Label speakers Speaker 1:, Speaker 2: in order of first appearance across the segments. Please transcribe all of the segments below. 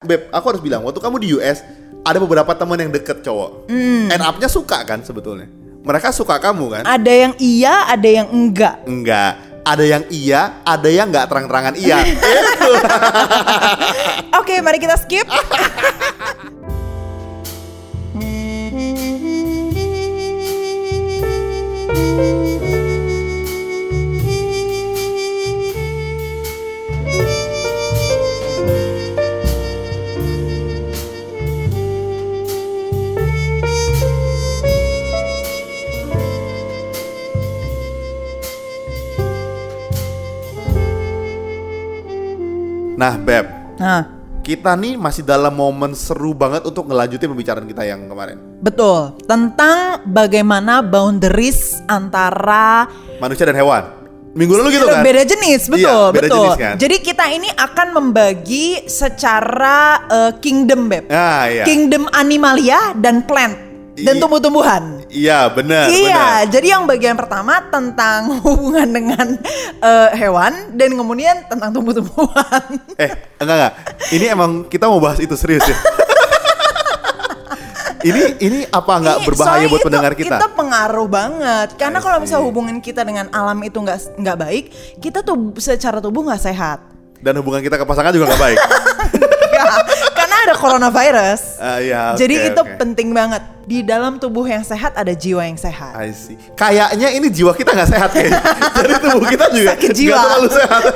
Speaker 1: Beb, aku harus bilang, waktu kamu di US, ada beberapa teman yang deket cowok. End up-nya suka kan sebetulnya. Mereka suka kamu kan?
Speaker 2: Ada yang iya, ada yang enggak.
Speaker 1: Enggak. Ada yang iya, ada yang nggak terang-terangan iya.
Speaker 2: Oke, mari kita skip.
Speaker 1: nah, Beb,
Speaker 2: Nah,
Speaker 1: kita nih masih dalam momen seru banget untuk ngelanjutin pembicaraan kita yang kemarin.
Speaker 2: betul. Tentang bagaimana boundaries antara
Speaker 1: Manusia dan hewan. Minggu lalu gitu kan?
Speaker 2: beda jenis, betul,
Speaker 1: Iya, beda
Speaker 2: betul.
Speaker 1: jenis kan?
Speaker 2: Jadi kita ini akan membagi secara eh, kingdom, Beb.
Speaker 1: Ah, iya.
Speaker 2: Kingdom animalia dan plant dan
Speaker 1: Iya.
Speaker 2: tumbuh-tumbuhan.
Speaker 1: Iya, benar,
Speaker 2: iya,
Speaker 1: benar.
Speaker 2: jadi yang bagian pertama tentang hubungan dengan eh, hewan dan kemudian tentang tumbuh-tumbuhan.
Speaker 1: Eh, enggak enggak. Ini emang kita mau bahas itu serius ya. ini ini apa enggak
Speaker 2: Ini-
Speaker 1: berbahaya buat
Speaker 2: itu-
Speaker 1: pendengar kita?
Speaker 2: Itu pengaruh banget. Karena kalau misalnya hubungan kita dengan alam itu nggak nggak baik, kita tuh secara tubuh nggak sehat.
Speaker 1: Dan hubungan kita ke pasangan juga nggak baik.
Speaker 2: Ya, karena ada coronavirus.
Speaker 1: Ah, iya,
Speaker 2: Jadi itu
Speaker 1: oke.
Speaker 2: penting banget. Di dalam tubuh yang sehat ada jiwa yang sehat.
Speaker 1: I see. Kayaknya ini jiwa kita nggak sehat kayaknya. Jadi tubuh kita juga
Speaker 2: Sakit
Speaker 1: nggak
Speaker 2: jiwa.
Speaker 1: terlalu sehat.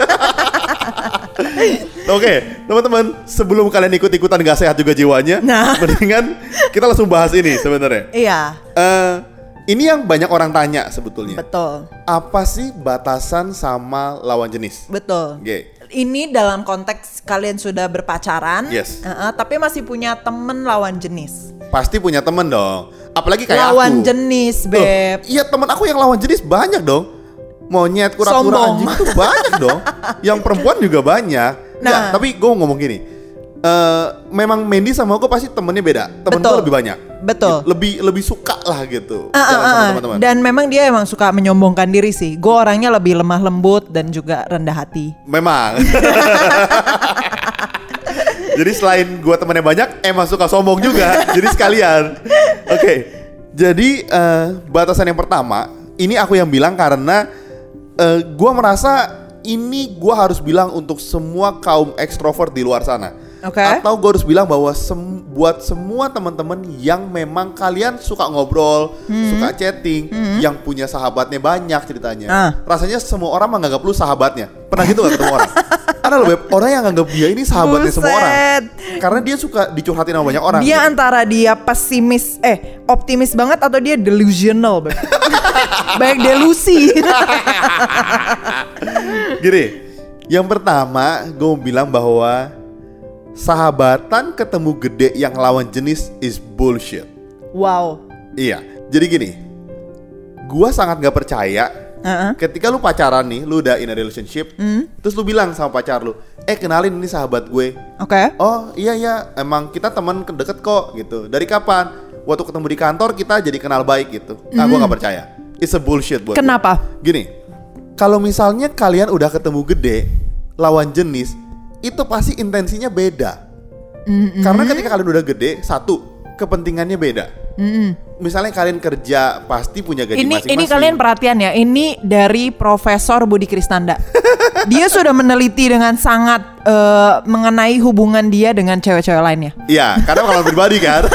Speaker 1: Oke, teman-teman, sebelum kalian ikut-ikutan nggak sehat juga jiwanya,
Speaker 2: Nah.
Speaker 1: mendingan kita langsung bahas ini sebenarnya.
Speaker 2: Iya,
Speaker 1: Eh, ini yang banyak orang tanya sebetulnya.
Speaker 2: betul.
Speaker 1: Apa sih batasan sama lawan jenis?
Speaker 2: Betul.
Speaker 1: Oke.
Speaker 2: Ini dalam konteks kalian sudah berpacaran,
Speaker 1: Yes.
Speaker 2: uh-uh, tapi masih punya temen lawan jenis.
Speaker 1: Pasti punya temen dong. Apalagi kayak
Speaker 2: lawan
Speaker 1: aku.
Speaker 2: jenis,
Speaker 1: Loh,
Speaker 2: beb.
Speaker 1: iya temen aku yang lawan jenis banyak dong. Monyet, kura-kura, anjing itu banyak dong. Yang perempuan juga banyak. Nah,
Speaker 2: Nah.
Speaker 1: tapi gue ngomong gini. Eh memang Mandy sama aku pasti temennya beda. Temen gue
Speaker 2: Betul.
Speaker 1: lebih banyak.
Speaker 2: Betul.
Speaker 1: Gitu. Lebih lebih suka lah gitu. Sama
Speaker 2: ah, ah.
Speaker 1: teman-teman.
Speaker 2: Dan memang dia emang suka menyombongkan diri sih. Gue orangnya lebih lemah lembut dan juga rendah hati.
Speaker 1: Memang. Jadi selain gua temennya banyak, emang suka sombong juga. jadi sekalian. Oke. Jadi eh, batasan yang pertama, ini aku yang bilang karena eh, gua merasa ini gua harus bilang untuk semua kaum ekstrovert di luar sana.
Speaker 2: Oke.
Speaker 1: Atau gue harus bilang bahwa sem- buat semua teman-teman yang memang kalian suka ngobrol, suka chatting, yang punya sahabatnya banyak ceritanya.
Speaker 2: Ah.
Speaker 1: Rasanya semua orang menganggap lu sahabatnya. Pernah gitu gak ketemu orang? Ada loh Beb, orang yang nganggap dia ini sahabatnya semua orang.
Speaker 2: Buset.
Speaker 1: Karena dia suka dicurhatin sama banyak orang.
Speaker 2: Dia
Speaker 1: gitu.
Speaker 2: antara dia pesimis, eh optimis banget atau dia delusional, Beb. Baik delusi.
Speaker 1: Gini, yang pertama gue mau bilang bahwa sahabatan ketemu gede yang lawan jenis is bullshit.
Speaker 2: wow.
Speaker 1: Iya, jadi gini, gua sangat gak percaya
Speaker 2: Heeh.
Speaker 1: ketika lu pacaran nih, lu udah in a relationship,
Speaker 2: Hmm.
Speaker 1: terus lu bilang sama pacar lu, eh kenalin ini sahabat gue.
Speaker 2: Oke.
Speaker 1: Oh iya iya, emang kita teman deket kok gitu. Dari kapan? Waktu ketemu di kantor kita jadi kenal baik gitu. Nah, gua gak percaya. It's a bullshit buat.
Speaker 2: Hmm. Kenapa?
Speaker 1: Gini, kalau misalnya kalian udah ketemu gede, lawan jenis, itu pasti intensinya beda. Karena ketika kalian udah gede, satu kepentingannya beda. Misalnya kalian kerja pasti punya gaji
Speaker 2: Ini
Speaker 1: masing-masing.
Speaker 2: ini kalian perhatian ya. Ini dari Profesor Budi Kristanda. dia sudah meneliti dengan sangat eh, mengenai hubungan dia dengan cewek-cewek lainnya.
Speaker 1: Iya, karena kalau pribadi kan.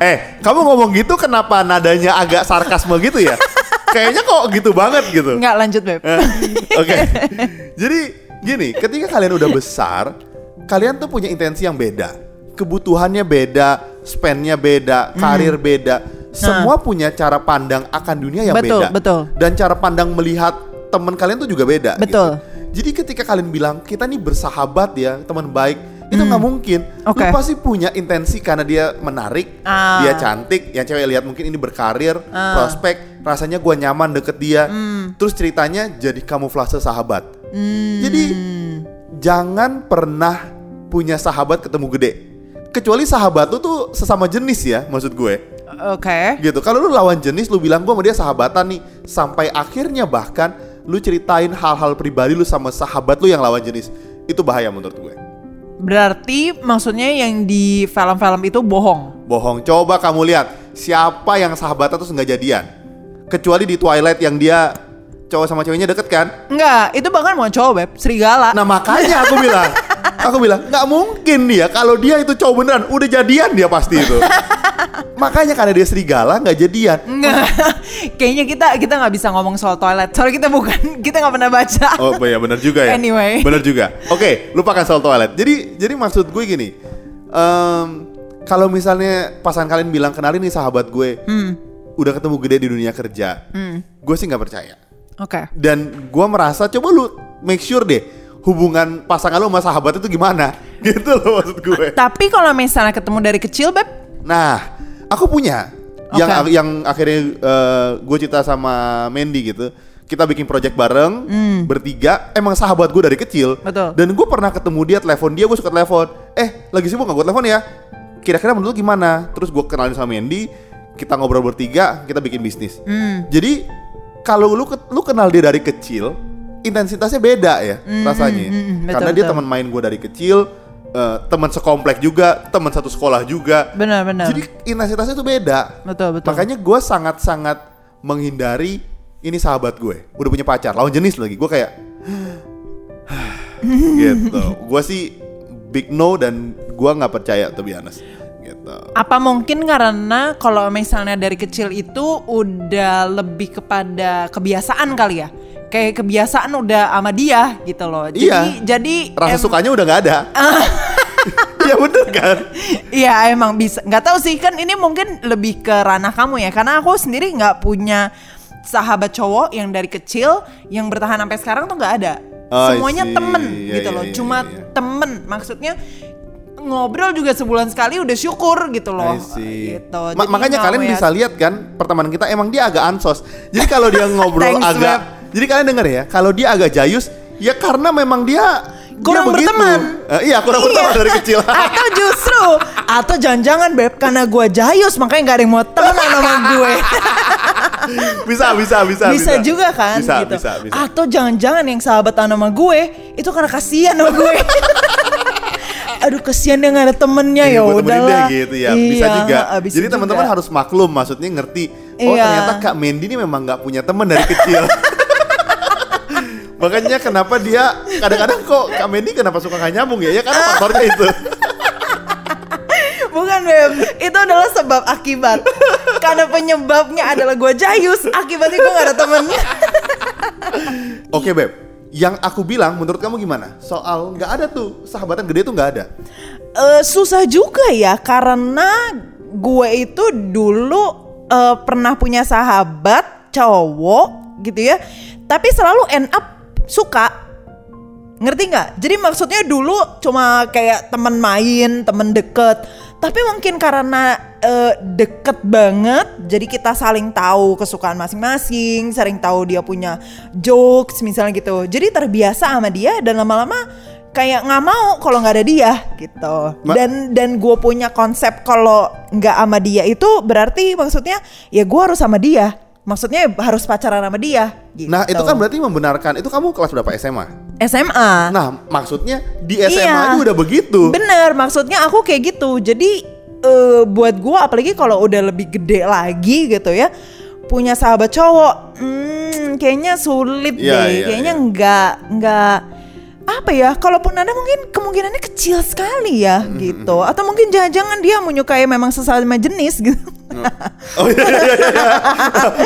Speaker 1: eh, kamu ngomong gitu kenapa nadanya agak sarkasme gitu ya? Kayaknya kok gitu banget gitu.
Speaker 2: Nggak lanjut, Beb.
Speaker 1: Eh, Oke. Jadi gini, ketika kalian udah besar, kalian tuh punya intensi yang beda. Kebutuhannya beda, spendnya beda,
Speaker 2: Hmm.
Speaker 1: karir beda. Semua punya cara pandang akan dunia yang.
Speaker 2: Betul,
Speaker 1: beda.
Speaker 2: betul.
Speaker 1: Dan cara pandang melihat teman kalian tuh juga beda.
Speaker 2: Betul.
Speaker 1: gitu. Jadi ketika kalian bilang kita nih bersahabat ya, teman baik, itu nggak mungkin.
Speaker 2: Hmm. Oke.
Speaker 1: Lu pasti punya intensi karena dia menarik,
Speaker 2: Ah.
Speaker 1: dia cantik, yang cewek lihat mungkin ini berkarir,
Speaker 2: Ah.
Speaker 1: prospek, rasanya gua nyaman deket dia.
Speaker 2: Hmm.
Speaker 1: Terus ceritanya jadi kamuflase sahabat. Jadi jangan pernah punya sahabat ketemu gede. Kecuali sahabat lu tuh sesama jenis ya, maksud gue.
Speaker 2: Oke.
Speaker 1: Gitu. Kalau lu lawan jenis, lu bilang gua sama dia sahabatan nih, sampai akhirnya bahkan lu ceritain hal-hal pribadi lu sama sahabat lu yang lawan jenis. itu bahaya menurut gue.
Speaker 2: Berarti maksudnya yang di film-film itu bohong.
Speaker 1: Bohong. Coba kamu lihat siapa yang sahabatnya terus nggak jadian. Kecuali di Twilight yang dia cowok sama ceweknya deket kan.
Speaker 2: Enggak, itu bahkan mau cowok, Beb. Serigala.
Speaker 1: Nah makanya aku bilang, aku bilang nggak mungkin dia kalau dia itu cowok beneran udah jadian dia pasti itu. makanya karena dia serigala nggak jadian.
Speaker 2: Enggak. Kayaknya kita kita nggak bisa ngomong soal toilet. Soalnya kita bukan kita nggak pernah baca.
Speaker 1: Oh iya benar juga ya.
Speaker 2: Anyway.
Speaker 1: Benar juga. Oke, lupakan soal toilet. Jadi jadi maksud gue gini. em, kalau misalnya pasangan kalian bilang kenalin nih sahabat gue,
Speaker 2: Hmm.
Speaker 1: Udah ketemu gede di dunia kerja, gue sih nggak percaya.
Speaker 2: Oke.
Speaker 1: Dan gue merasa coba lu make sure deh hubungan pasangan lu sama sahabat itu gimana, gitu loh maksud gue.
Speaker 2: Tapi kalau misalnya ketemu dari kecil, Beb,
Speaker 1: Nah, aku punya yang
Speaker 2: Oke.
Speaker 1: yang akhirnya gue cerita sama Mandy gitu. Kita bikin project bareng bertiga. Emang sahabat gue dari kecil.
Speaker 2: Hmm. Betul.
Speaker 1: Dan gue pernah ketemu dia, telepon dia, gue suka telepon. Eh, lagi sibuk nggak gue telepon ya? Kira-kira menurut lu gimana? Terus gue kenalin sama Mandy, kita ngobrol bertiga, kita bikin bisnis.
Speaker 2: Hmm.
Speaker 1: Jadi kalau lu lu kenal dia dari kecil, intensitasnya beda ya rasanya.
Speaker 2: hmm, hmm, betul,
Speaker 1: Karena dia teman main gue dari kecil, eh, teman sekomplek juga, teman satu sekolah juga.
Speaker 2: benar-benar.
Speaker 1: Jadi intensitasnya tuh beda.
Speaker 2: Betul, betul.
Speaker 1: Makanya gue sangat-sangat menghindari ini sahabat gue. Udah punya pacar, lawan jenis lagi. Gue kayak gitu. Gue sih big no dan gue nggak percaya tuh be honest. Gitu.
Speaker 2: Apa mungkin karena kalau misalnya dari kecil itu udah lebih kepada kebiasaan kali ya? Kayak kebiasaan udah sama dia gitu loh. Jadi
Speaker 1: Iya.
Speaker 2: jadi
Speaker 1: Rasa
Speaker 2: em-
Speaker 1: sukanya udah nggak ada. Iya bener kan?
Speaker 2: Iya emang bisa. Nggak tahu sih kan ini mungkin lebih ke ranah kamu ya. Karena aku sendiri nggak punya sahabat cowok yang dari kecil yang bertahan sampai sekarang tuh nggak ada.
Speaker 1: Oh,
Speaker 2: Semuanya
Speaker 1: see.
Speaker 2: temen
Speaker 1: Iya,
Speaker 2: gitu
Speaker 1: iya,
Speaker 2: loh.
Speaker 1: iya,
Speaker 2: Cuma
Speaker 1: iya.
Speaker 2: temen. Maksudnya ngobrol juga sebulan sekali udah syukur gitu loh.
Speaker 1: See.
Speaker 2: Gitu.
Speaker 1: Ma-
Speaker 2: Jadi
Speaker 1: makanya kalian
Speaker 2: ya-
Speaker 1: bisa lihat kan pertemanan kita emang dia agak ansos. Jadi kalau dia ngobrol
Speaker 2: Thanks,
Speaker 1: agak, jadi kalian denger ya, kalau dia agak jayus, ya karena memang dia
Speaker 2: Kurang
Speaker 1: dia
Speaker 2: berteman.
Speaker 1: Eh, iya kurang berteman dari kecil.
Speaker 2: atau justru atau jangan-jangan beb karena gue jayus makanya gak ada yang mau temenan sama gue
Speaker 1: bisa, bisa, bisa,
Speaker 2: bisa, juga kan
Speaker 1: Bisa,
Speaker 2: gitu
Speaker 1: bisa, bisa.
Speaker 2: atau jangan-jangan yang sahabatan sama gue itu karena kasihan sama gue aduh kasihan dia gak ada temennya
Speaker 1: Ini
Speaker 2: ya udahlah
Speaker 1: gitu ya, bisa
Speaker 2: Iya,
Speaker 1: juga.
Speaker 2: bisa
Speaker 1: Jadi teman-teman
Speaker 2: juga.
Speaker 1: harus maklum, maksudnya ngerti. Oh
Speaker 2: Iya.
Speaker 1: ternyata Kak Mendy ini memang nggak punya teman dari kecil. Makanya kenapa dia kadang-kadang kok Kak Mendy kenapa suka nggak nyambung ya? Ya karena faktornya itu.
Speaker 2: bukan beb itu adalah sebab akibat karena penyebabnya adalah gue jayus akibatnya gue gak ada temennya
Speaker 1: Oke beb, yang aku bilang menurut kamu gimana? Soal nggak ada tuh sahabatan gede tuh nggak ada.
Speaker 2: Eh, susah juga ya karena gue itu dulu eh, pernah punya sahabat cowok gitu ya tapi selalu end up suka ngerti nggak jadi maksudnya dulu cuma kayak temen main temen deket tapi mungkin karena eh, deket banget jadi kita saling tahu kesukaan masing-masing sering tahu dia punya jokes misalnya gitu. Jadi terbiasa sama dia dan lama-lama kayak nggak mau kalau nggak ada dia gitu.
Speaker 1: Ma-
Speaker 2: dan dan gue punya konsep kalau nggak sama dia itu berarti maksudnya ya gue harus sama dia maksudnya harus pacaran sama dia gitu.
Speaker 1: Nah itu kan berarti membenarkan itu kamu kelas berapa SMA?
Speaker 2: SMA
Speaker 1: Nah maksudnya di SMA
Speaker 2: Iya.
Speaker 1: aja udah begitu.
Speaker 2: Bener, maksudnya aku kayak gitu. Jadi eh, buat gua apalagi kalau udah lebih gede lagi gitu ya, punya sahabat cowok, hmm, kayaknya sulit
Speaker 1: Iya,
Speaker 2: deh.
Speaker 1: iya,
Speaker 2: kayaknya
Speaker 1: iya.
Speaker 2: nggak nggak apa ya? Kalaupun ada mungkin kemungkinannya kecil sekali ya
Speaker 1: Mm-hmm,
Speaker 2: gitu. Atau mungkin jangan-jangan dia menyukai memang sesama jenis gitu.
Speaker 1: Oh iya iya iya. iya.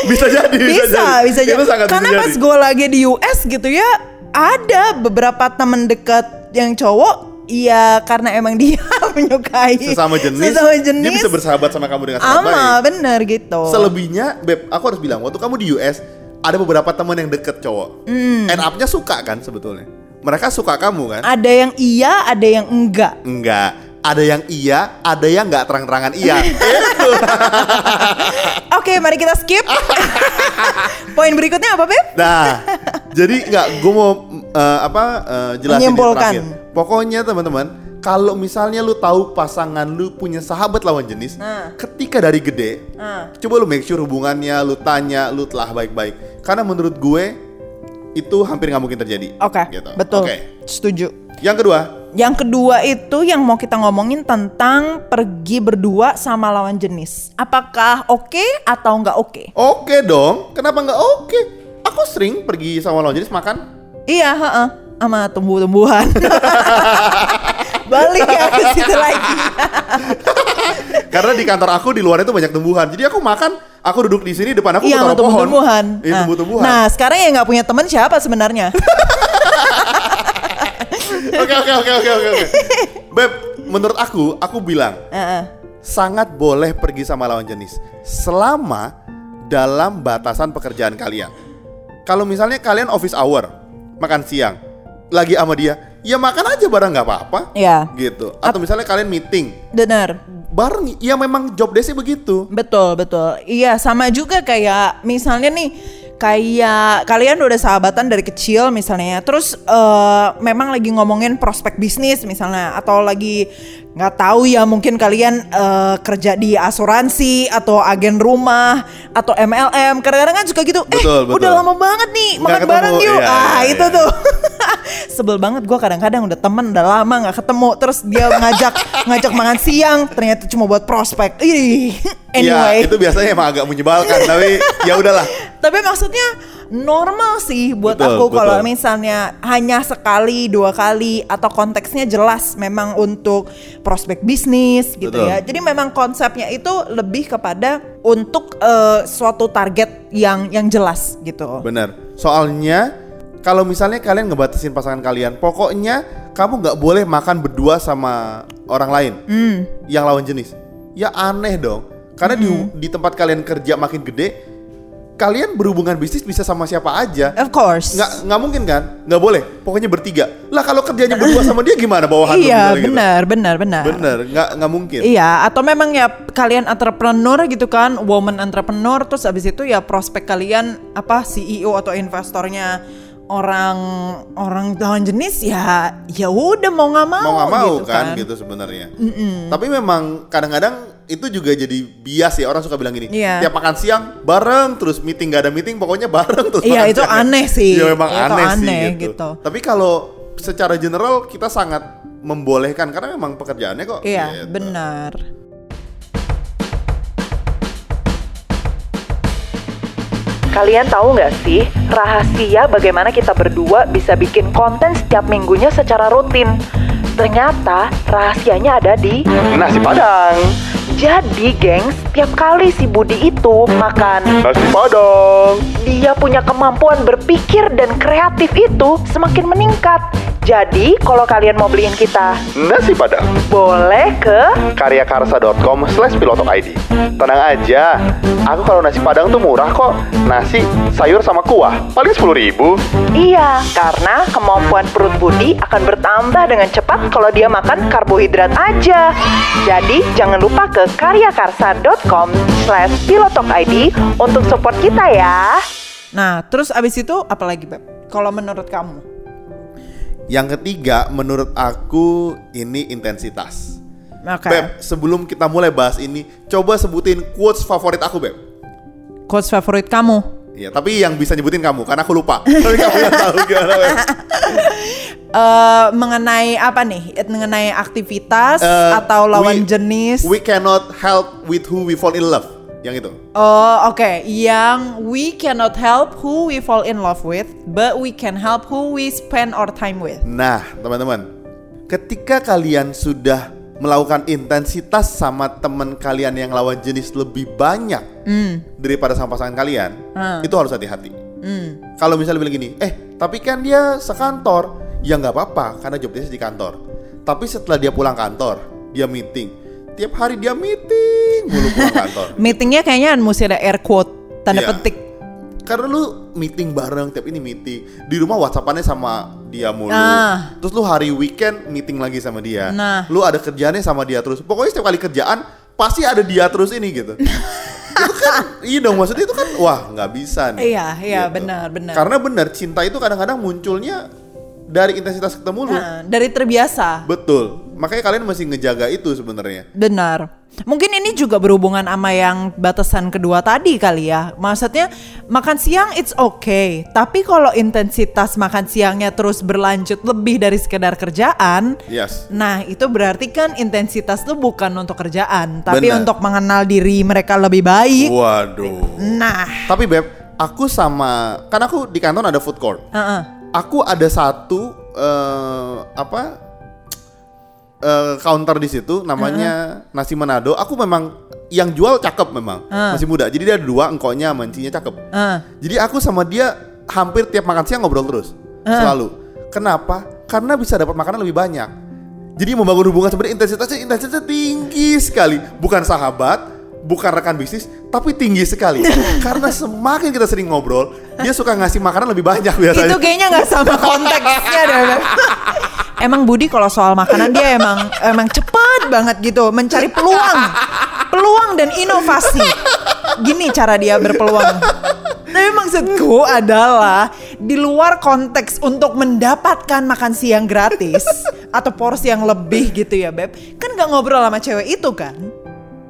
Speaker 1: bisa jadi. Bisa,
Speaker 2: bisa,
Speaker 1: jadi.
Speaker 2: bisa jadi. Karena
Speaker 1: bisa
Speaker 2: pas gue lagi di US gitu ya, ada beberapa temen dekat yang cowok, ya karena emang dia menyukai
Speaker 1: sesama jenis,
Speaker 2: sesama jenis,
Speaker 1: dia bisa bersahabat sama kamu dengan sangat
Speaker 2: ama
Speaker 1: baik.
Speaker 2: bener gitu.
Speaker 1: Selebihnya, beb, aku harus bilang waktu kamu di US ada beberapa teman yang deket cowok.
Speaker 2: Hmm.
Speaker 1: End up-nya suka kan sebetulnya. Mereka suka kamu kan?
Speaker 2: Ada yang iya, ada yang enggak.
Speaker 1: Enggak. Ada yang iya, ada yang nggak terang-terangan iya. Itu.
Speaker 2: Oke, mari kita skip. Poin berikutnya apa, Beb?
Speaker 1: Nah, jadi nggak, gue mau eh, apa eh, jelasin terakhir. Pokoknya teman-teman, kalau misalnya lu tahu pasangan lu punya sahabat lawan jenis,
Speaker 2: Nah.
Speaker 1: ketika dari gede,
Speaker 2: Nah.
Speaker 1: coba lu make sure hubungannya, lu tanya, lu telah baik-baik. Karena menurut gue itu hampir nggak mungkin terjadi.
Speaker 2: Oke,
Speaker 1: Gitu.
Speaker 2: betul.
Speaker 1: Oke.
Speaker 2: Setuju.
Speaker 1: Yang kedua,
Speaker 2: Yang kedua itu yang mau kita ngomongin tentang pergi berdua sama lawan jenis. Apakah oke atau nggak oke?
Speaker 1: oke dong. Kenapa nggak oke? Aku sering pergi sama lawan jenis makan.
Speaker 2: Iya, heeh. Sama tumbuh-tumbuhan. Balik ya ke situ lagi.
Speaker 1: Karena di kantor aku di luar itu banyak tumbuhan. Jadi aku makan, aku duduk di sini depan aku
Speaker 2: Iya,
Speaker 1: taruh
Speaker 2: sama
Speaker 1: pohon.
Speaker 2: tumbuh-tumbuhan.
Speaker 1: Iya,
Speaker 2: Nah,
Speaker 1: tumbuh-tumbuhan.
Speaker 2: Nah, sekarang yang nggak punya teman siapa sebenarnya?
Speaker 1: Oke oke oke oke oke. Beb, menurut aku, aku bilang
Speaker 2: Heeh.
Speaker 1: sangat boleh pergi sama lawan jenis selama dalam batasan pekerjaan kalian. Kalau misalnya kalian office hour, makan siang, lagi sama dia, ya makan aja bareng nggak apa-apa.
Speaker 2: Iya.
Speaker 1: Gitu. Atau misalnya kalian meeting
Speaker 2: Benar.
Speaker 1: bareng, ya memang job desknya begitu.
Speaker 2: Betul, betul. Iya, sama juga kayak misalnya nih kayak kalian udah sahabatan dari kecil misalnya. Terus eh, memang lagi ngomongin prospek bisnis misalnya atau lagi nggak tahu ya mungkin kalian eh, kerja di asuransi atau agen rumah atau MLM. Kadang-kadang kan suka gitu. eh,
Speaker 1: Betul, betul.
Speaker 2: udah lama banget nih
Speaker 1: Nggak
Speaker 2: makan
Speaker 1: ketemu,
Speaker 2: bareng yuk.
Speaker 1: iya,
Speaker 2: ah,
Speaker 1: iya,
Speaker 2: itu
Speaker 1: iya.
Speaker 2: tuh. Sebel banget gue kadang-kadang udah temen udah lama nggak ketemu terus dia ngajak ngajak makan siang ternyata cuma buat prospek. Ih, anyway.
Speaker 1: Ya, itu biasanya emang agak menyebalkan, tapi ya udahlah.
Speaker 2: Tapi maksudnya normal sih buat
Speaker 1: Betul,
Speaker 2: aku kalau misalnya hanya sekali dua kali atau konteksnya jelas memang untuk prospek bisnis gitu
Speaker 1: Betul.
Speaker 2: ya. Jadi memang konsepnya itu lebih kepada untuk eh, suatu target yang yang jelas gitu.
Speaker 1: Bener. Soalnya kalau misalnya kalian ngebatasin pasangan kalian, pokoknya kamu nggak boleh makan berdua sama orang lain
Speaker 2: Hmm.
Speaker 1: yang lawan jenis. Ya aneh dong. Karena di, di tempat kalian kerja makin gede, kalian berhubungan bisnis bisa sama siapa aja.
Speaker 2: Of course.
Speaker 1: Nggak nggak mungkin kan? Nggak boleh. Pokoknya bertiga. Lah kalau kerjanya berdua sama dia gimana bawahan
Speaker 2: iya
Speaker 1: gitu?
Speaker 2: benar benar benar.
Speaker 1: Bener. Nggak nggak mungkin.
Speaker 2: Iya, atau memang ya kalian entrepreneur gitu kan, woman entrepreneur, terus abis itu ya prospek kalian apa CEO atau investornya orang orang lawan jenis ya ya udah mau nggak mau,
Speaker 1: mau nggak mau
Speaker 2: gitu
Speaker 1: kan, gitu sebenarnya. Tapi memang kadang-kadang itu juga jadi bias ya orang suka bilang gini.
Speaker 2: Iya.
Speaker 1: Tiap makan siang bareng, terus meeting gak ada meeting, pokoknya bareng terus.
Speaker 2: Iya,
Speaker 1: makan
Speaker 2: itu
Speaker 1: siang.
Speaker 2: aneh sih.
Speaker 1: Iya memang
Speaker 2: Itu
Speaker 1: aneh,
Speaker 2: aneh
Speaker 1: sih gitu.
Speaker 2: gitu.
Speaker 1: Tapi kalau secara general kita sangat membolehkan karena memang pekerjaannya kok.
Speaker 2: Iya,
Speaker 1: gitu.
Speaker 2: benar.
Speaker 3: Kalian tahu nggak sih rahasia bagaimana kita berdua bisa bikin konten setiap minggunya secara rutin? Ternyata rahasianya ada di
Speaker 4: Nasi Padang.
Speaker 3: Jadi, gengs, tiap kali si Budi itu makan,
Speaker 4: Nasi Padang.
Speaker 3: dia punya kemampuan berpikir dan kreatif itu semakin meningkat. Jadi, kalau kalian mau beliin kita,
Speaker 4: Nasi Padang.
Speaker 3: boleh ke
Speaker 4: karyakarsa.com slash pilotok ID Tenang aja, aku kalau nasi padang tuh murah kok Nasi, sayur sama kuah, paling 10 ribu
Speaker 3: Iya, karena kemampuan perut Budi akan bertambah dengan cepat kalau dia makan karbohidrat aja. Jadi, jangan lupa ke karyakarsa.com slash untuk support kita ya.
Speaker 2: Nah, terus abis itu apa lagi, Beb? Kalau menurut kamu?
Speaker 1: Yang ketiga, menurut aku ini intensitas.
Speaker 2: Oke.
Speaker 1: Beb, sebelum kita mulai bahas ini, coba sebutin quotes favorit aku, Beb.
Speaker 2: Coach favorit kamu?
Speaker 1: Iya, tapi yang bisa nyebutin kamu, karena aku lupa. Tapi kamu yang tahu gimana, Beb.
Speaker 2: eh mengenai apa nih? Mengenai aktivitas
Speaker 1: Eh,
Speaker 2: atau lawan
Speaker 1: we-
Speaker 2: jenis?
Speaker 1: We cannot help with who we fall in love. Yang itu.
Speaker 2: Oh, oke. Yang we cannot help who we fall in love with, but we can help who we spend our time with.
Speaker 1: Nah, teman-teman, ketika kalian sudah melakukan intensitas sama teman kalian yang lawan jenis lebih banyak daripada sama pasangan kalian, itu harus hati-hati. Kalau misalnya bilang gini, eh tapi kan dia sekantor, ya nggak apa-apa karena job desk di kantor. Tapi setelah dia pulang kantor, dia meeting, tiap hari dia meeting mulu pulang kantor.
Speaker 2: Meetingnya kayaknya mesti ada air quote, tanda
Speaker 1: Iya.
Speaker 2: petik.
Speaker 1: Karena lu meeting bareng tiap ini meeting di rumah WhatsAppannya sama dia mulu.
Speaker 2: Ah.
Speaker 1: Terus lu hari weekend meeting lagi sama dia.
Speaker 2: Nah.
Speaker 1: Lu ada kerjaannya sama dia terus. Pokoknya setiap kali kerjaan pasti ada dia terus ini gitu. itu kan iya dong maksudnya itu kan wah nggak bisa nih.
Speaker 2: Iya, iya,
Speaker 1: Gitu.
Speaker 2: benar, benar.
Speaker 1: Karena benar cinta itu kadang-kadang munculnya dari intensitas ketemu lu.
Speaker 2: Nah, dari terbiasa.
Speaker 1: Betul. Makanya kalian mesti ngejaga itu sebenarnya.
Speaker 2: Benar. Mungkin ini juga berhubungan sama yang batasan kedua tadi kali ya. Maksudnya makan siang it's okay, tapi kalau intensitas makan siangnya terus berlanjut lebih dari sekedar kerjaan,
Speaker 1: Yes.
Speaker 2: nah itu berarti kan intensitas tuh bukan untuk kerjaan, tapi
Speaker 1: Benar.
Speaker 2: untuk mengenal diri mereka lebih baik.
Speaker 1: Waduh.
Speaker 2: Nah,
Speaker 1: Tapi Beb, aku sama kan aku di kantor ada food court.
Speaker 2: Heeh.
Speaker 1: Aku ada satu eh, apa eh, counter di situ namanya nasi Manado. Aku memang yang jual cakep memang masih muda. Jadi dia ada dua engkonya mancinya cakep.
Speaker 2: Heeh.
Speaker 1: Jadi aku sama dia hampir tiap makan siang ngobrol terus selalu. Kenapa? Karena bisa dapat makanan lebih banyak. Jadi membangun hubungan sebenarnya intensitasnya intensitasnya tinggi sekali. Bukan sahabat, bukan rekan bisnis, tapi tinggi sekali. Karena semakin kita sering ngobrol, dia suka ngasih makanan lebih banyak biasanya.
Speaker 2: itu kayaknya nggak sama konteksnya deh. Emang Budi kalau soal makanan dia emang emang cepet banget gitu mencari peluang, peluang dan inovasi. Gini cara dia berpeluang. Tapi maksudku adalah di luar konteks untuk mendapatkan makan siang gratis atau porsi yang lebih gitu ya beb, kan nggak ngobrol sama cewek itu kan?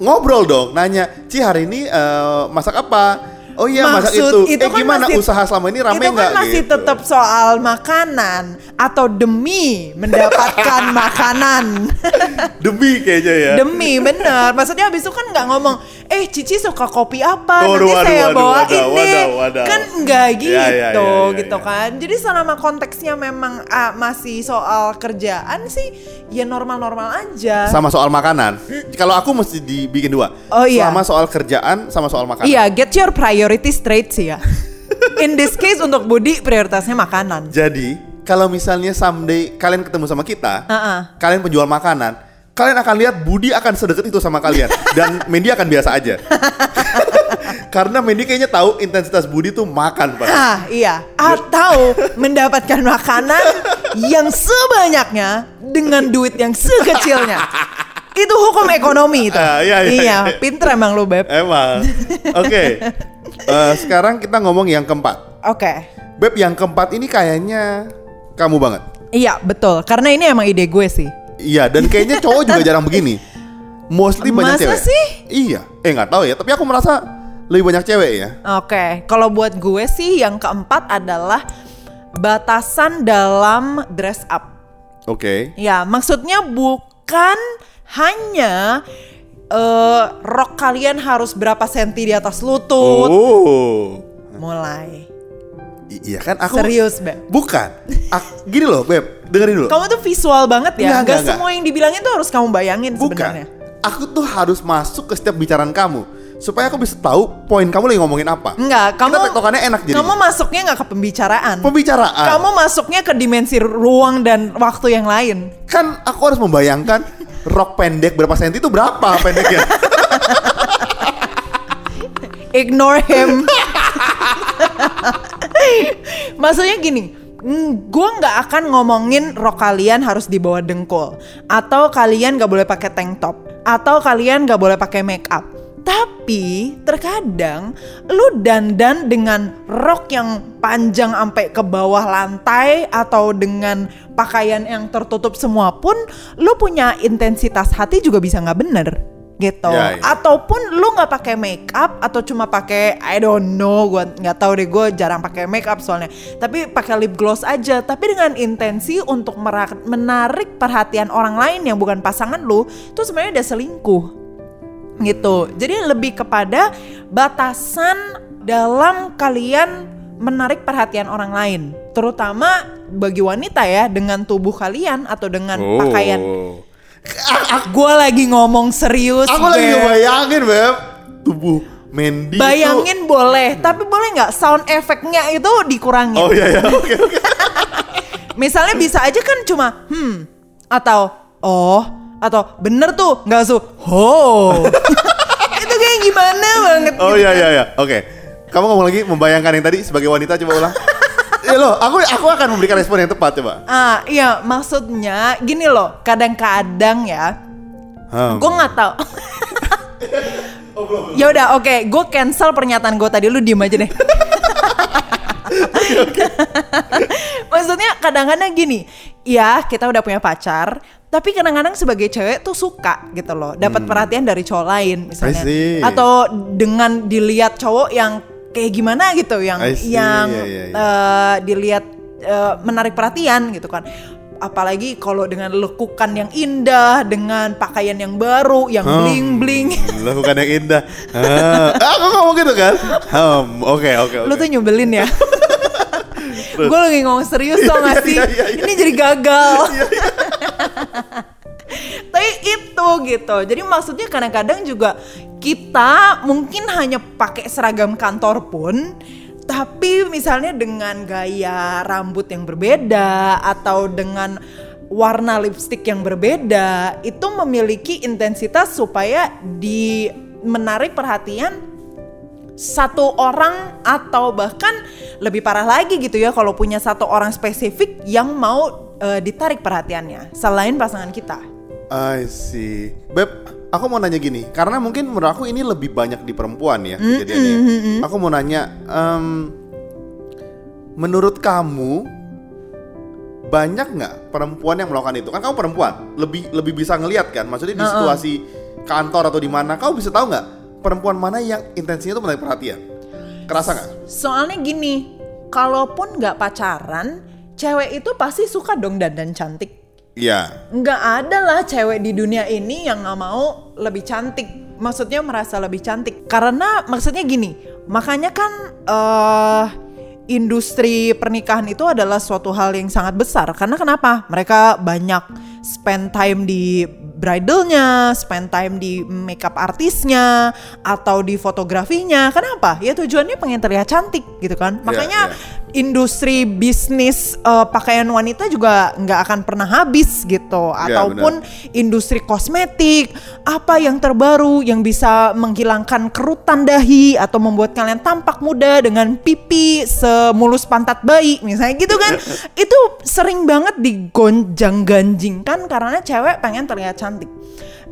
Speaker 1: Ngobrol dong, nanya, Ci hari ini eh, masak apa? Oh iya
Speaker 2: Maksud
Speaker 1: itu.
Speaker 2: itu
Speaker 1: eh
Speaker 2: kan
Speaker 1: gimana
Speaker 2: masih-
Speaker 1: usaha selama ini rame
Speaker 2: itu
Speaker 1: nggak?
Speaker 2: kan masih
Speaker 1: gitu.
Speaker 2: tetap soal makanan atau demi mendapatkan makanan
Speaker 1: demi kayaknya ya.
Speaker 2: demi bener maksudnya habis itu kan nggak ngomong eh Cici suka kopi apa
Speaker 1: Oh,
Speaker 2: nanti
Speaker 1: waduh,
Speaker 2: saya
Speaker 1: waduh,
Speaker 2: bawain
Speaker 1: waduh,
Speaker 2: nih
Speaker 1: waduh, waduh.
Speaker 2: kan nggak
Speaker 1: Ya,
Speaker 2: gitu
Speaker 1: ya, ya, ya,
Speaker 2: gitu
Speaker 1: ya.
Speaker 2: kan jadi selama konteksnya memang ah, masih soal kerjaan sih ya normal-normal aja
Speaker 1: Sama soal makanan. Kalau aku mesti dibikin dua.
Speaker 2: Oh, iya.
Speaker 1: Sama soal kerjaan, sama soal makanan.
Speaker 2: iya get your priority straight sih ya in this case untuk Budi prioritasnya makanan
Speaker 1: Jadi kalau misalnya someday kalian ketemu sama kita,
Speaker 2: Uh-uh.
Speaker 1: kalian penjual makanan, kalian akan lihat Budi akan sedekat itu sama kalian dan Mendy akan biasa aja. Karena Mendy kayaknya tahu intensitas Budi tuh makan, Pak.
Speaker 2: Ah iya, atau mendapatkan makanan yang sebanyaknya dengan duit yang sekecilnya. Itu hukum ekonomi itu.
Speaker 1: Ah, iya, iya, iya.
Speaker 2: pinter emang lu beb.
Speaker 1: Emang. Oke. Eh, sekarang kita ngomong yang keempat.
Speaker 2: Oke.
Speaker 1: Beb, yang keempat ini kayaknya kamu banget.
Speaker 2: Iya betul, karena ini emang ide gue sih.
Speaker 1: Iya, dan kayaknya cowok juga jarang begini. Mostly banyak
Speaker 2: Masa
Speaker 1: cewek.
Speaker 2: sih?
Speaker 1: Iya. Eh nggak tahu ya, tapi aku merasa lebih banyak cewek ya.
Speaker 2: Oke, kalau buat gue sih yang keempat adalah batasan dalam dress up.
Speaker 1: Oke.
Speaker 2: Ya, maksudnya bukan hanya eh, rok kalian harus berapa senti di atas lutut.
Speaker 1: Oh.
Speaker 2: Mulai.
Speaker 1: I- iya kan aku
Speaker 2: Serius, Beb.
Speaker 1: Bukan. Ak- gini loh, Beb. Dengerin dulu.
Speaker 2: Kamu tuh visual banget ya.
Speaker 1: Enggak,
Speaker 2: Gak
Speaker 1: enggak,
Speaker 2: semua yang dibilangin tuh harus kamu bayangin
Speaker 1: Bukan.
Speaker 2: sebenarnya.
Speaker 1: Aku tuh harus masuk ke setiap bicaraan kamu supaya aku bisa tahu poin kamu lagi ngomongin apa.
Speaker 2: Enggak, kamu
Speaker 1: Kita tektokannya enak jadi.
Speaker 2: Kamu masuknya nggak ke pembicaraan.
Speaker 1: Pembicaraan.
Speaker 2: Kamu masuknya ke dimensi ruang dan waktu yang lain.
Speaker 1: kan aku harus membayangkan rok pendek berapa senti itu berapa pendeknya.
Speaker 2: Ignore him. Maksudnya gini, gue nggak akan ngomongin rok kalian harus di bawah dengkul, atau kalian nggak boleh pakai tank top, atau kalian nggak boleh pakai make up. Tapi terkadang lu dandan dengan rok yang panjang sampai ke bawah lantai atau dengan pakaian yang tertutup semua pun lu punya intensitas hati juga bisa nggak bener gitu.
Speaker 1: Ya, ya.
Speaker 2: Ataupun lu nggak pakai make up atau cuma pakai I don't know, gua nggak tahu deh gue jarang pakai make up soalnya. Tapi pakai lip gloss aja, tapi dengan intensi untuk menarik perhatian orang lain yang bukan pasangan lu, tuh sebenarnya udah selingkuh gitu. Jadi lebih kepada batasan dalam kalian menarik perhatian orang lain, terutama bagi wanita ya dengan tubuh kalian atau dengan pakaian. Gue lagi ngomong serius.
Speaker 1: Oh. aku lagi
Speaker 2: Beb.
Speaker 1: ngebayangin, Beb. Tubuh Mandy
Speaker 2: Bayangin boleh, tapi boleh nggak sound efeknya itu dikurangin.
Speaker 1: itu Oh iya ya. Oke oke.
Speaker 2: Misalnya bisa aja kan cuma hmm atau oh atau bener tuh nggak su ho. itu kayak gimana banget.
Speaker 1: Oh
Speaker 2: gitu
Speaker 1: iya
Speaker 2: kan.
Speaker 1: iya iya. Oke. Kamu ngomong lagi membayangkan yang tadi sebagai wanita coba ulang. Ya loh, aku aku akan memberikan respon yang tepat coba.
Speaker 2: Ah iya maksudnya gini loh kadang-kadang ya
Speaker 1: Hmm.
Speaker 2: gue nggak tahu. ya udah oke gue cancel pernyataan gue tadi lu diem aja deh. Maksudnya kadang-kadang gini, ya kita udah punya pacar, Tapi kadang-kadang sebagai cewek tuh suka gitu loh, dapat perhatian dari cowok lain misalnya,
Speaker 1: Hmm.
Speaker 2: Atau dengan dilihat cowok yang kayak gimana gitu, yang yang
Speaker 1: iya, iya, iya.
Speaker 2: eh, dilihat eh, menarik perhatian gitu kan. Apalagi kalau dengan lekukan yang indah, dengan pakaian yang baru, yang
Speaker 1: Hmm.
Speaker 2: bling bling.
Speaker 1: Lakukan yang indah. Ah, aku ngomong gitu kan? Hmm, oke oke
Speaker 2: Lu
Speaker 1: oke.
Speaker 2: tuh nyebelin ya. Gue lagi ngomong serius tau gak sih?
Speaker 1: Iya, iya, iya.
Speaker 2: Ini jadi gagal. Tapi itu gitu. Jadi maksudnya kadang-kadang juga kita mungkin hanya pakai seragam kantor pun tapi misalnya dengan gaya rambut yang berbeda atau dengan warna lipstick yang berbeda itu memiliki intensitas supaya di menarik perhatian satu orang atau bahkan lebih parah lagi gitu ya kalau punya satu orang spesifik yang mau eh, ditarik perhatiannya selain pasangan kita.
Speaker 1: I see. Beb, aku mau nanya gini, karena mungkin menurut aku ini lebih banyak di perempuan ya kejadiannya. Aku mau nanya, em, menurut kamu banyak nggak perempuan yang melakukan itu? Kan kamu perempuan, lebih lebih bisa ngelihat kan? Maksudnya di situasi kantor atau di mana, kamu bisa tahu nggak perempuan mana yang intensinya itu menarik perhatian? Kerasa nggak?
Speaker 2: Soalnya gini, kalaupun nggak pacaran, cewek itu pasti suka dong dandan cantik.
Speaker 1: Iya.
Speaker 2: Nggak ada lah cewek di dunia ini yang nggak mau lebih cantik. Maksudnya merasa lebih cantik. Karena maksudnya gini, makanya kan eh industri pernikahan itu adalah suatu hal yang sangat besar. Karena kenapa? Mereka banyak spend time di bridalnya, spend time di makeup artisnya, atau di fotografinya. Kenapa? Ya tujuannya pengen terlihat cantik gitu kan. Makanya
Speaker 1: iya.
Speaker 2: Industri bisnis eh, pakaian wanita juga nggak akan pernah habis gitu.
Speaker 1: Ya,
Speaker 2: ataupun industri kosmetik apa yang terbaru yang bisa menghilangkan kerutan dahi atau membuat kalian tampak muda dengan pipi semulus pantat bayi misalnya gitu kan? Itu sering banget digonjang-ganjingkan karena cewek pengen terlihat cantik.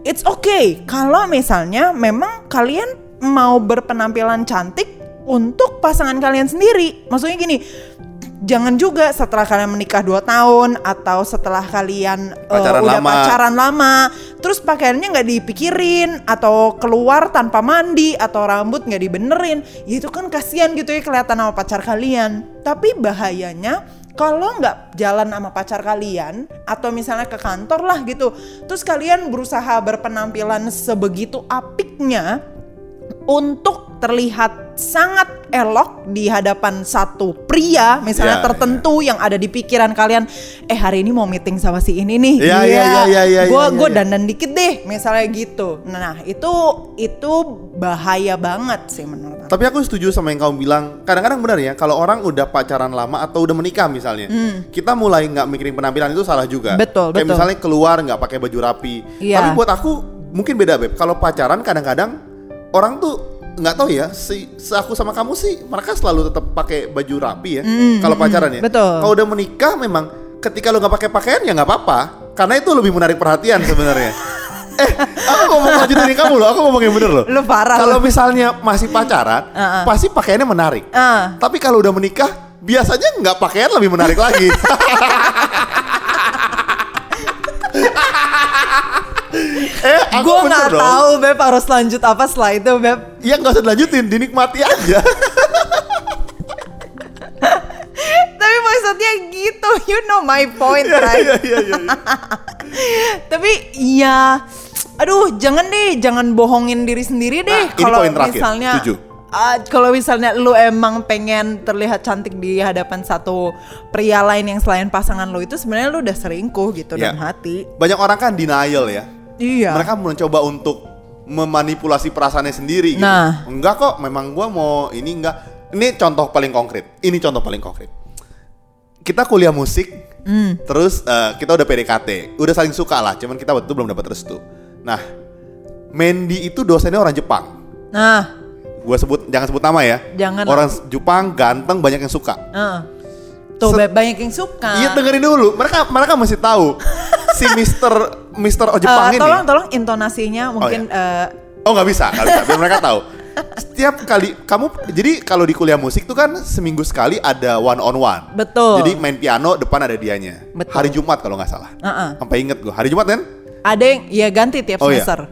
Speaker 2: It's okay kalau misalnya memang kalian mau berpenampilan cantik untuk pasangan kalian sendiri. Maksudnya gini, jangan juga setelah kalian menikah 2 tahun atau setelah kalian eh,
Speaker 1: Pacaran
Speaker 2: udah
Speaker 1: lama.
Speaker 2: pacaran lama, terus pakaiannya nggak dipikirin atau keluar tanpa mandi atau rambut nggak dibenerin, ya itu kan kasihan gitu ya kelihatan sama pacar kalian. Tapi bahayanya kalau nggak jalan sama pacar kalian atau misalnya ke kantor lah gitu, terus kalian berusaha berpenampilan sebegitu apiknya untuk terlihat sangat elok di hadapan satu pria misalnya
Speaker 1: Ya,
Speaker 2: tertentu yang ada di pikiran kalian eh hari ini mau meeting sama si ini nih
Speaker 1: Ya, ya, ya, ya, ya,
Speaker 2: gue gue dandan dikit deh misalnya gitu nah itu itu bahaya banget sih menurut aku
Speaker 1: Tapi aku setuju sama yang kamu bilang. Kadang-kadang benar ya, kalau orang udah pacaran lama atau udah menikah misalnya, kita mulai nggak mikirin penampilan itu salah juga.
Speaker 2: Betul,
Speaker 1: Kayak
Speaker 2: betul.
Speaker 1: misalnya keluar nggak pakai baju rapi.
Speaker 2: Iya.
Speaker 1: Tapi buat aku mungkin beda beb. Kalau pacaran kadang-kadang orang tuh nggak tahu ya. Si, aku sama kamu sih, mereka selalu tetap pakai baju rapi ya. kalau pacaran ya.
Speaker 2: Hmm, betul.
Speaker 1: Kalau udah menikah memang ketika lo nggak pakai pakaian ya nggak apa-apa. Karena itu lebih menarik perhatian sebenarnya. eh, aku ngomong lanjut dari kamu loh. Aku ngomong yang bener loh.
Speaker 2: Lu parah
Speaker 1: Kalau misalnya masih pacaran,
Speaker 2: Uh-uh.
Speaker 1: pasti pakaiannya menarik.
Speaker 2: Ah.
Speaker 1: Tapi kalau udah menikah, biasanya nggak pakaian lebih menarik lagi. eh, aku
Speaker 2: gue nggak tahu beb harus lanjut apa setelah itu beb
Speaker 1: Ya nggak usah dilanjutin, dinikmati aja.
Speaker 2: tapi maksudnya gitu you know my point right
Speaker 1: Iya, iya, iya. iya.
Speaker 2: Tapi ya, aduh jangan deh, jangan bohongin diri sendiri deh.
Speaker 1: Nah,
Speaker 2: kalau misalnya,
Speaker 1: setuju.
Speaker 2: ah, kalau misalnya lu emang pengen terlihat cantik di hadapan satu pria lain yang selain pasangan lu itu sebenarnya lu udah selingkuh gitu
Speaker 1: Ya.
Speaker 2: dalam hati.
Speaker 1: Banyak orang kan denial ya.
Speaker 2: Iya.
Speaker 1: Mereka mencoba untuk memanipulasi perasaannya sendiri gitu.
Speaker 2: Nah.
Speaker 1: Enggak kok, memang gua mau ini enggak. Ini contoh paling konkret. Ini contoh paling konkret. Kita kuliah musik,
Speaker 2: Hmm.
Speaker 1: terus eh, kita udah PDKT, udah saling suka lah, cuman kita waktu itu belum dapat restu. Nah, Mandy itu dosennya orang Jepang.
Speaker 2: Nah,
Speaker 1: Gua sebut jangan sebut nama ya.
Speaker 2: Jangan
Speaker 1: Orang Jepang ganteng banyak yang suka.
Speaker 2: eh. Tuh
Speaker 1: Se-
Speaker 2: banyak yang suka.
Speaker 1: Iya dengerin dulu. Mereka mereka masih tahu si Mister Mister oh, Jepang ini.
Speaker 2: tolong tolong intonasinya mungkin eh,
Speaker 1: Oh nggak bisa, nggak bisa. Biar mereka tahu. setiap kali kamu jadi kalau di kuliah musik tuh kan seminggu sekali ada one on one.
Speaker 2: Betul.
Speaker 1: Jadi main piano depan ada dianya.
Speaker 2: Betul.
Speaker 1: Hari Jumat kalau nggak salah.
Speaker 2: Uh-uh.
Speaker 1: Sampai inget gue. Hari Jumat kan?
Speaker 2: Ada yang ya ganti tiap
Speaker 1: Oh, iya.
Speaker 2: semester.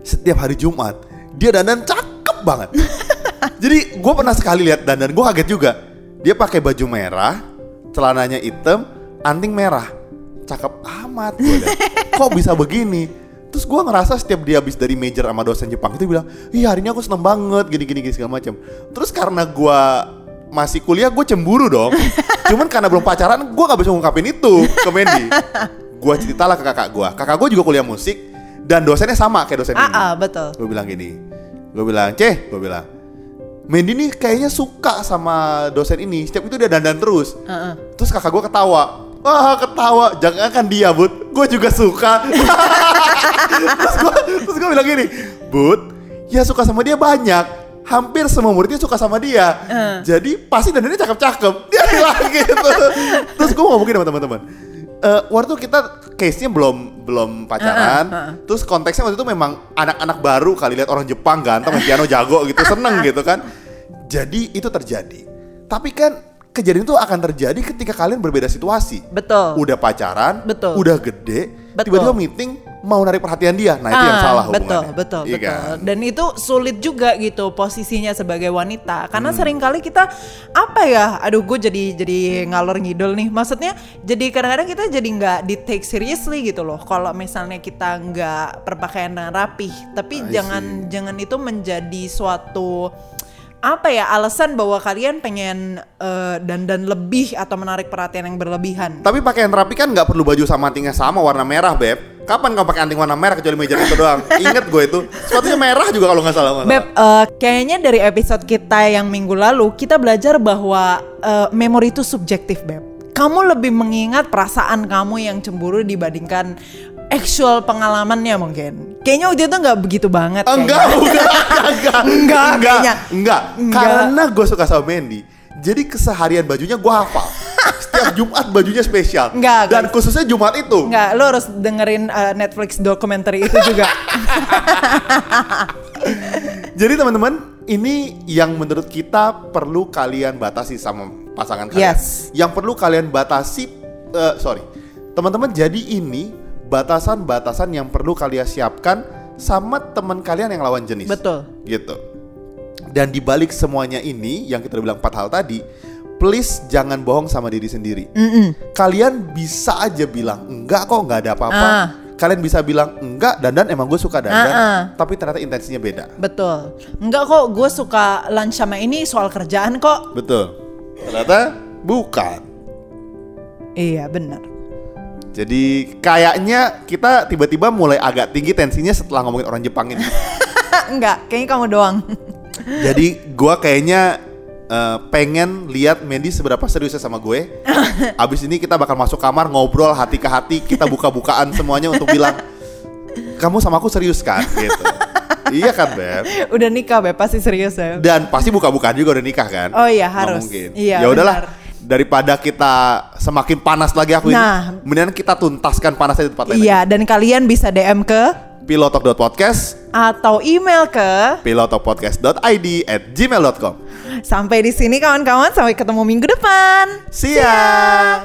Speaker 1: Setiap hari Jumat dia dandan cakep banget. jadi gue pernah sekali lihat dandan gue kaget juga. Dia pakai baju merah, celananya hitam, anting merah. Cakep amat gue. Kok bisa begini? Terus gue ngerasa setiap dia habis dari major sama dosen Jepang itu bilang, iya hari ini aku seneng banget gini-gini gini, segala macam. Terus karena gue masih kuliah gue cemburu dong. Cuman karena belum pacaran gue gak bisa ngungkapin itu ke Mandy. Gue ceritalah ke kakak gue. Kakak gue juga kuliah musik dan dosennya sama kayak dosen
Speaker 2: Ah,
Speaker 1: ini.
Speaker 2: ah, betul.
Speaker 1: Gue bilang gini, gue bilang, Ceh, gue bilang, Mandy nih kayaknya suka sama dosen ini. Setiap itu dia dandan terus.
Speaker 2: Heeh.
Speaker 1: Terus kakak gue ketawa. Wah ketawa, jangan kan dia Bud. Gue juga suka. Terus gue terus gue bilang gini Bud, ya suka sama dia banyak. Hampir semua muridnya suka sama dia. Jadi pasti dandannya cakep-cakep. Dia bilang gitu. Terus gue ngomongin sama teman-teman Eh, waktu kita case-nya belum belum pacaran,
Speaker 2: Uh-uh, uh-uh.
Speaker 1: terus konteksnya waktu itu memang anak-anak baru kali lihat orang Jepang ganteng, main piano jago gitu, seneng gitu kan. Jadi itu terjadi. Tapi kan kejadian itu akan terjadi ketika kalian berbeda situasi.
Speaker 2: Betul.
Speaker 1: Udah pacaran,
Speaker 2: Betul.
Speaker 1: udah gede,
Speaker 2: Betul.
Speaker 1: tiba-tiba meeting mau narik perhatian dia. Nah, itu yang
Speaker 2: Ah,
Speaker 1: salah
Speaker 2: betul
Speaker 1: hubungannya.
Speaker 2: betul
Speaker 1: Iya
Speaker 2: betul
Speaker 1: kan?
Speaker 2: dan itu sulit juga gitu posisinya sebagai wanita
Speaker 1: Hmm.
Speaker 2: karena sering kali kita apa ya aduh gue jadi jadi ngalor ngidul nih maksudnya jadi kadang-kadang kita jadi nggak di take seriously gitu loh kalau misalnya kita nggak berpakaian dengan rapih tapi
Speaker 1: I
Speaker 2: jangan jangan itu menjadi suatu apa ya alasan bahwa kalian pengen eh, dandan lebih atau menarik perhatian yang berlebihan
Speaker 1: Tapi pakaian rapi kan nggak perlu baju sama antingnya sama warna merah, Beb. Kapan kamu pakai anting warna merah kecuali meja itu doang? Ingat gue itu. Sepatunya merah juga kalau nggak salah.
Speaker 2: Beb,
Speaker 1: salah.
Speaker 2: eh, kayaknya dari episode kita yang minggu lalu kita belajar bahwa eh, memori itu subjektif, Beb. Kamu lebih mengingat perasaan kamu yang cemburu dibandingkan actual pengalamannya mungkin. Kayaknya waktu itu nggak begitu banget.
Speaker 1: Enggak, enggak, enggak,
Speaker 2: Enggak,
Speaker 1: enggak,
Speaker 2: kayaknya.
Speaker 1: enggak.
Speaker 2: Enggak.
Speaker 1: Karena gue suka sama Mandy, jadi keseharian bajunya gue hafal. Setiap Jumat bajunya spesial.
Speaker 2: Enggak,
Speaker 1: Dan khususnya Jumat itu.
Speaker 2: Enggak, lo harus dengerin eh, Netflix dokumenter itu juga.
Speaker 1: Jadi teman-teman, ini yang menurut kita perlu kalian batasi sama pasangan kalian.
Speaker 2: Yes.
Speaker 1: Yang perlu kalian batasi, eh, sorry, teman-teman. Jadi ini batasan-batasan yang perlu kalian siapkan sama teman kalian yang lawan jenis.
Speaker 2: Betul.
Speaker 1: Gitu. Dan dibalik semuanya ini, yang kita bilang empat hal tadi, please jangan bohong sama diri sendiri. Kalian bisa aja bilang enggak kok, nggak ada apa-apa.
Speaker 2: Ah.
Speaker 1: Kalian bisa bilang enggak, dandan emang gue suka dandan,
Speaker 2: Ah, ah.
Speaker 1: tapi ternyata intensinya beda.
Speaker 2: Betul. Enggak kok, gue suka lunch sama ini soal kerjaan kok.
Speaker 1: Betul. Ternyata bukan.
Speaker 2: Iya, benar.
Speaker 1: Jadi kayaknya kita tiba-tiba mulai agak tinggi tensinya setelah ngomongin orang Jepang ini.
Speaker 2: Enggak, kayaknya kamu doang.
Speaker 1: Jadi gua kayaknya eh, pengen lihat Mandy seberapa seriusnya sama gue. Abis ini kita bakal masuk kamar ngobrol hati ke hati, kita buka-bukaan semuanya untuk bilang kamu sama aku serius kan? Gitu. iya kan Beb?
Speaker 2: Udah nikah, Beb, pasti serius ya.
Speaker 1: Dan pasti buka-bukaan juga udah nikah kan?
Speaker 2: Oh iya,
Speaker 1: Nggak
Speaker 2: harus.
Speaker 1: mungkin.
Speaker 2: Iya,
Speaker 1: ya udahlah daripada kita semakin panas lagi aku
Speaker 2: nah,
Speaker 1: ini mendingan kita tuntaskan panasnya di tempat lain
Speaker 2: iya lagi. dan kalian bisa DM ke
Speaker 1: pilotok.podcast
Speaker 2: atau email ke
Speaker 1: pilotokpodcast.id at gmail.com
Speaker 2: sampai di sini kawan-kawan sampai ketemu minggu depan
Speaker 1: see ya.